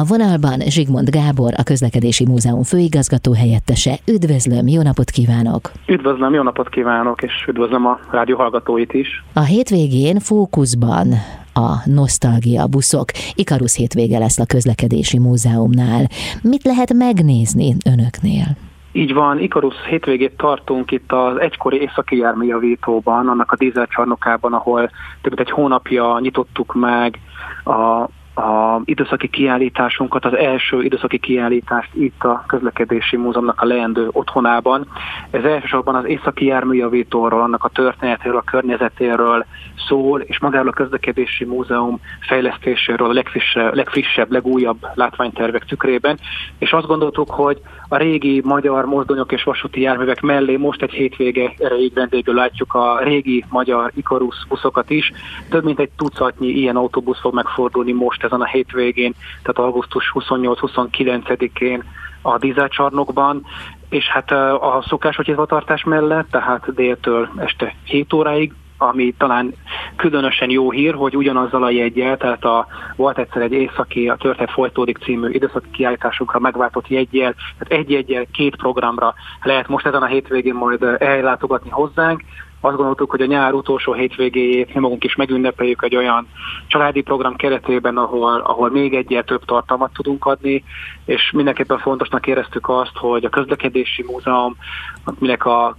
A vonalban Zsigmond Gábor, a Közlekedési Múzeum főigazgató helyettese. Üdvözlöm, jó napot kívánok! Üdvözlöm, jó napot kívánok, és üdvözlöm a rádió hallgatóit is. A hétvégén fókuszban a nosztalgia buszok. Ikarusz hétvége lesz a Közlekedési Múzeumnál. Mit lehet megnézni önöknél? Így van, Ikarusz hétvégét tartunk itt az egykori északi járműjavítóban, annak a dízelcsarnokában, ahol több mint egy hónapja nyitottuk meg a a időszaki kiállításunkat, az első időszaki kiállítást itt a közlekedési múzeumnak a leendő otthonában. Ez elsősorban az északi járműjavítóról, annak a történetéről, a környezetéről szól, és magáról a közlekedési múzeum fejlesztéséről, a legfrissebb, legfrissebb legújabb látványtervek tükrében. És azt gondoltuk, hogy a régi magyar mozdonyok és vasúti járművek mellé most egy hétvége erejéig vendégül látjuk a régi magyar Ikarus buszokat is. Több mint egy tucatnyi ilyen autóbusz fog megfordulni most ezen a hétvégén, tehát augusztus 28-29-én a dízelcsarnokban, és hát a szokásos nyitvatartás mellett, tehát déltől este 7 óráig ami talán különösen jó hír, hogy ugyanazzal a jegyel, tehát a, volt egyszer egy északi, a Történet folytódik című időszaki kiállításunkra megváltott jegyel, tehát egy jegyel két programra lehet most ezen a hétvégén majd ellátogatni hozzánk, azt gondoltuk, hogy a nyár utolsó hétvégéjét mi magunk is megünnepeljük egy olyan családi program keretében, ahol, ahol még egyel több tartalmat tudunk adni, és mindenképpen fontosnak éreztük azt, hogy a közlekedési múzeum, aminek a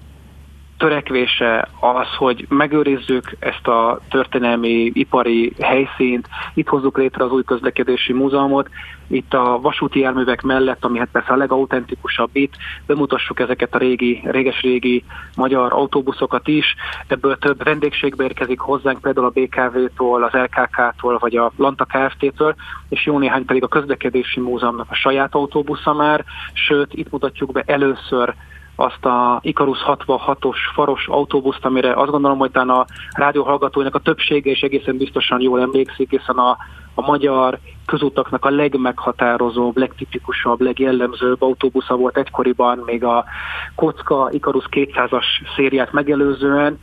törekvése az, hogy megőrizzük ezt a történelmi ipari helyszínt, itt hozzuk létre az új közlekedési múzeumot, itt a vasúti járművek mellett, ami hát persze a legautentikusabb itt, bemutassuk ezeket a régi, réges-régi magyar autóbuszokat is, ebből több vendégségbe érkezik hozzánk, például a BKV-tól, az LKK-tól, vagy a Lanta Kft-től, és jó néhány pedig a közlekedési múzeumnak a saját autóbusza már, sőt, itt mutatjuk be először azt a Icarus 66-os faros autóbuszt, amire azt gondolom, hogy talán a rádióhallgatóinak a többsége is egészen biztosan jól emlékszik, hiszen a, a magyar közutaknak a legmeghatározóbb, legtipikusabb, legjellemzőbb autóbusza volt egykoriban, még a Kocka Icarus 200-as szériát megelőzően,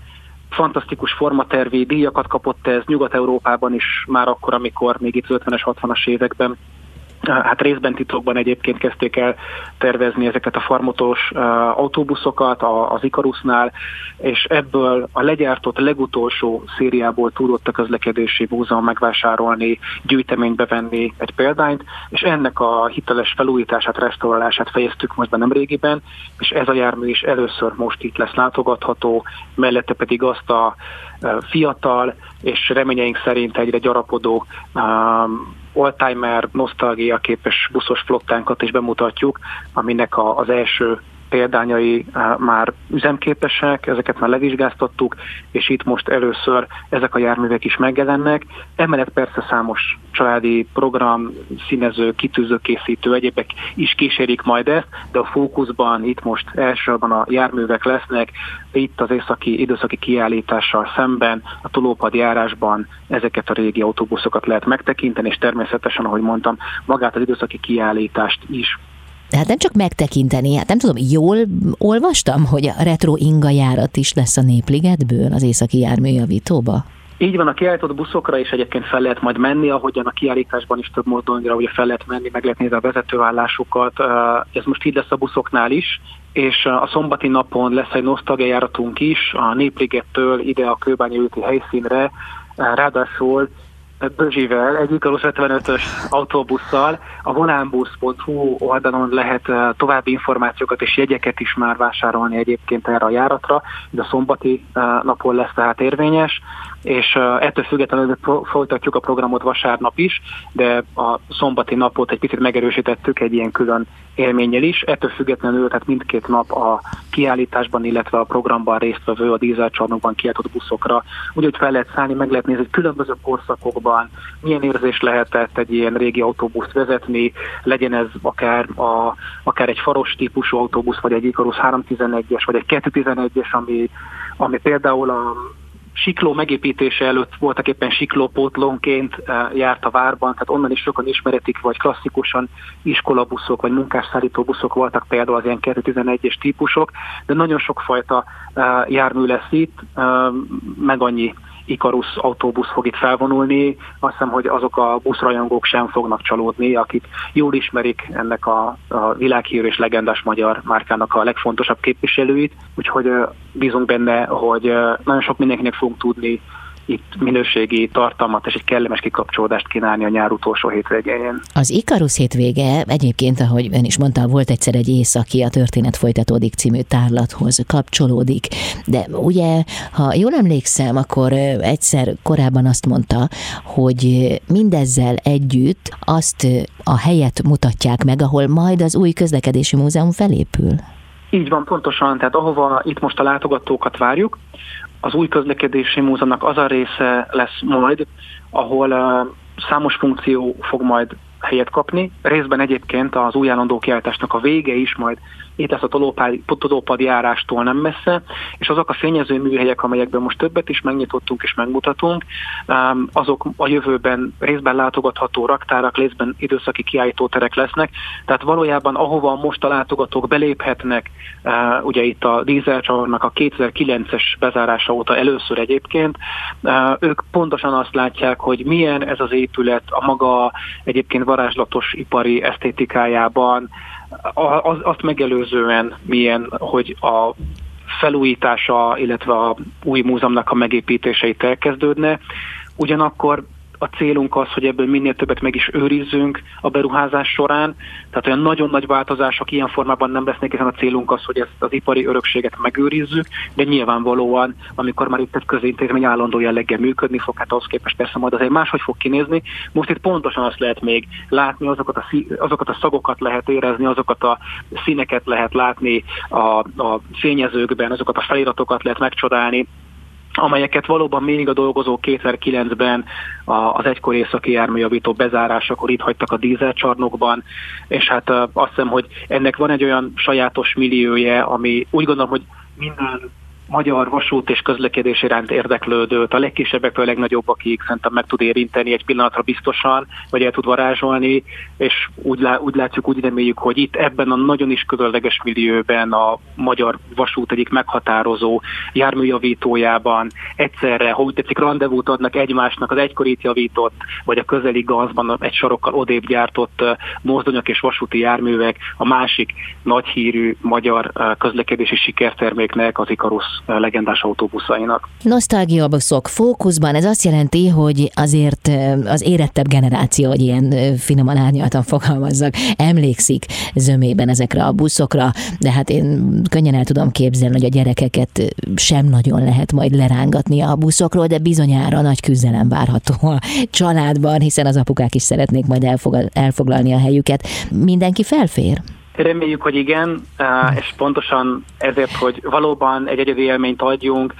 fantasztikus formatervi díjakat kapott ez Nyugat-Európában is már akkor, amikor még itt 50-es, 60-as években hát részben titokban egyébként kezdték el tervezni ezeket a farmotos autóbuszokat az Ikarusnál, és ebből a legyártott legutolsó szériából tudott a közlekedési múzeum megvásárolni, gyűjteménybe venni egy példányt, és ennek a hiteles felújítását, restaurálását fejeztük most be nem régiben, és ez a jármű is először most itt lesz látogatható, mellette pedig azt a fiatal és reményeink szerint egyre gyarapodó oldtimer, nosztalgia képes buszos flottánkat is bemutatjuk, aminek a, az első példányai már üzemképesek, ezeket már levizsgáztattuk, és itt most először ezek a járművek is megjelennek. Emellett persze számos családi program, színező, kitűző, készítő, egyébek is kísérik majd ezt, de a fókuszban itt most elsősorban a járművek lesznek, itt az északi időszaki kiállítással szemben, a tolópad járásban ezeket a régi autóbuszokat lehet megtekinteni, és természetesen, ahogy mondtam, magát az időszaki kiállítást is hát nem csak megtekinteni, hát nem tudom, jól olvastam, hogy a retro inga járat is lesz a Népligetből az északi járműjavítóba? Így van, a kiállított buszokra is egyébként fel lehet majd menni, ahogyan a kiállításban is több mozdonyra ugye fel lehet menni, meg lehet nézni a vezetőállásukat. Ez most így lesz a buszoknál is, és a szombati napon lesz egy nosztalgia járatunk is, a Népligettől ide a Kőbányi úti helyszínre, ráadásul Bözsivel, egy Icarus 55-ös autóbusszal. A volánbusz.hu oldalon lehet eh, további információkat és jegyeket is már vásárolni egyébként erre a járatra. de a szombati eh, napon lesz tehát érvényes és ettől függetlenül folytatjuk a programot vasárnap is, de a szombati napot egy picit megerősítettük egy ilyen külön élménnyel is. Ettől függetlenül, tehát mindkét nap a kiállításban, illetve a programban résztvevő a dízelcsarnokban kiáltott buszokra, úgyhogy fel lehet szállni, meg lehet nézni, hogy különböző korszakokban milyen érzés lehetett egy ilyen régi autóbuszt vezetni, legyen ez akár, a, akár egy faros típusú autóbusz, vagy egy Icarus 311-es, vagy egy 211-es, ami, ami például a sikló megépítése előtt voltak éppen siklópótlónként eh, járt a várban, tehát onnan is sokan ismeretik, vagy klasszikusan iskolabuszok, vagy munkásszállító buszok voltak például az ilyen 211-es típusok, de nagyon sokfajta eh, jármű lesz itt, eh, meg annyi Ikarus autóbusz fog itt felvonulni. Azt hiszem, hogy azok a buszrajongók sem fognak csalódni, akik jól ismerik ennek a, a világhírű és legendás magyar márkának a legfontosabb képviselőit. Úgyhogy bízunk benne, hogy nagyon sok mindenkinek fogunk tudni itt minőségi tartalmat és egy kellemes kikapcsolódást kínálni a nyár utolsó hétvégén. Az Ikarus hétvége egyébként, ahogy ön is mondta, volt egyszer egy északi a Történet folytatódik című tárlathoz kapcsolódik, de ugye, ha jól emlékszem, akkor egyszer korábban azt mondta, hogy mindezzel együtt azt a helyet mutatják meg, ahol majd az új közlekedési múzeum felépül. Így van, pontosan. Tehát ahova itt most a látogatókat várjuk, az új közlekedési múzeumnak az a része lesz majd, ahol számos funkció fog majd helyet kapni. Részben egyébként az új állandó kiállításnak a vége is majd itt lesz a tolópad járástól nem messze, és azok a fényező műhelyek, amelyekben most többet is megnyitottunk és megmutatunk, azok a jövőben részben látogatható raktárak, részben időszaki kiállítóterek lesznek, tehát valójában ahova most a látogatók beléphetnek, ugye itt a dízelcsavarnak a 2009-es bezárása óta először egyébként, ők pontosan azt látják, hogy milyen ez az épület a maga egyébként varázslatos ipari esztétikájában, az, azt megelőzően milyen, hogy a felújítása, illetve a új múzeumnak a megépítéseit elkezdődne. Ugyanakkor a célunk az, hogy ebből minél többet meg is őrizzünk a beruházás során, tehát olyan nagyon nagy változások ilyen formában nem lesznek, hiszen a célunk az, hogy ezt az ipari örökséget megőrizzük, de nyilvánvalóan, amikor már itt egy közintézmény állandó jelleggel működni fog, hát ahhoz képest persze majd azért máshogy fog kinézni. Most itt pontosan azt lehet még látni, azokat a, azokat a szagokat lehet érezni, azokat a színeket lehet látni a, a fényezőkben, azokat a feliratokat lehet megcsodálni, amelyeket valóban még a dolgozók 2009-ben az egykor északi járműjavító bezárásakor itt hagytak a dízelcsarnokban, és hát azt hiszem, hogy ennek van egy olyan sajátos millióje, ami úgy gondolom, hogy minden magyar vasút és közlekedés iránt érdeklődőt, a legkisebbektől a legnagyobbakig szerintem meg tud érinteni egy pillanatra biztosan, vagy el tud varázsolni, és úgy, lá, úgy látjuk, úgy reméljük, hogy itt ebben a nagyon is különleges millióben a magyar vasút egyik meghatározó járműjavítójában egyszerre, ha úgy tetszik, rendezvút adnak egymásnak az egykorit javított, vagy a közeli gazban egy sarokkal odébb gyártott mozdonyok és vasúti járművek, a másik nagy hírű magyar közlekedési sikerterméknek, az Ikarus legendás autóbuszainak. Nosztalgia buszok fókuszban, ez azt jelenti, hogy azért az érettebb generáció, hogy ilyen finoman árnyaltan fogalmazzak, emlékszik zömében ezekre a buszokra, de hát én könnyen el tudom képzelni, hogy a gyerekeket sem nagyon lehet majd lerángatni a buszokról, de bizonyára nagy küzdelem várható a családban, hiszen az apukák is szeretnék majd elfoglalni a helyüket. Mindenki felfér? Reméljük, hogy igen, és pontosan ezért, hogy valóban egy egyedi élményt adjunk,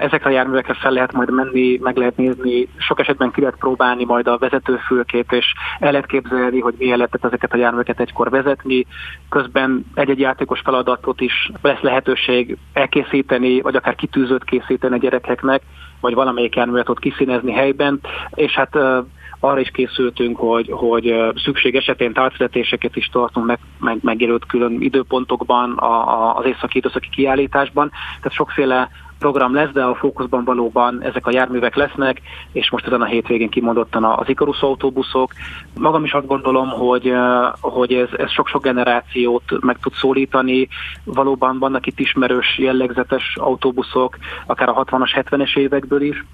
ezekre a járművekre fel lehet majd menni, meg lehet nézni, sok esetben ki lehet próbálni majd a vezetőfülkét, és el lehet képzelni, hogy milyen lehetett ezeket a járműveket egykor vezetni, közben egy-egy játékos feladatot is lesz lehetőség elkészíteni, vagy akár kitűzőt készíteni a gyerekeknek, vagy valamelyik járművet ott kiszínezni helyben, és hát arra is készültünk, hogy, hogy szükség esetén tárcvezetéseket is tartunk meg, meg, megjelölt külön időpontokban a, a, az északi időszaki kiállításban. Tehát sokféle program lesz, de a fókuszban valóban ezek a járművek lesznek, és most ezen a hétvégén kimondottan az Ikarus autóbuszok. Magam is azt gondolom, hogy, hogy ez, ez sok-sok generációt meg tud szólítani. Valóban vannak itt ismerős, jellegzetes autóbuszok, akár a 60-as, 70-es évekből is,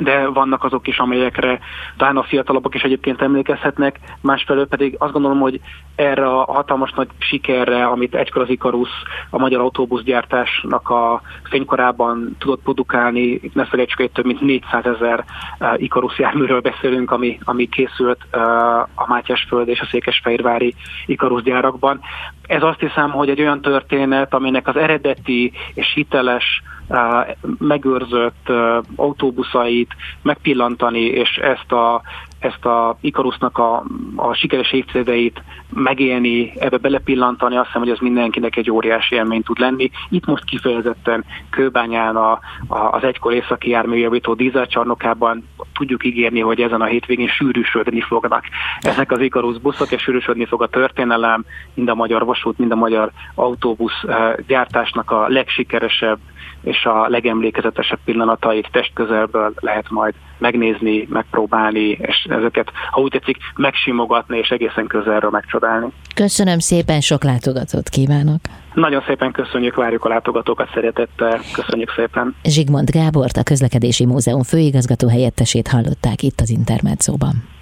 de vannak azok is, amelyekre talán a fiatalabbak is egyébként emlékezhetnek, másfelől pedig azt gondolom, hogy erre a hatalmas nagy sikerre, amit egykor az Ikarus a magyar autóbuszgyártásnak a fénykorában tudott produkálni, ne felejtsük, hogy több mint 400 ezer uh, Ikarus járműről beszélünk, ami, ami készült uh, a Mátyásföld és a Székesfehérvári Ikarus gyárakban. Ez azt hiszem, hogy egy olyan történet, aminek az eredeti és hiteles megőrzött autóbuszait megpillantani, és ezt a ezt a Ikarusnak a, a sikeres évtizedeit megélni, ebbe belepillantani, azt hiszem, hogy ez mindenkinek egy óriási élmény tud lenni. Itt most kifejezetten Kőbányán a, a, az egykor északi járműjavító dízelcsarnokában tudjuk ígérni, hogy ezen a hétvégén sűrűsödni fognak ezek az Ikarus buszok, és sűrűsödni fog a történelem, mind a magyar vasút, mind a magyar autóbusz eh, gyártásnak a legsikeresebb és a legemlékezetesebb pillanatait testközelből lehet majd megnézni, megpróbálni, és ezeket, ha úgy tetszik, megsimogatni, és egészen közelről megcsodálni. Köszönöm szépen, sok látogatót kívánok! Nagyon szépen köszönjük, várjuk a látogatókat szeretettel. Köszönjük szépen. Zsigmond Gábort, a Közlekedési Múzeum főigazgató helyettesét hallották itt az Intermedzóban.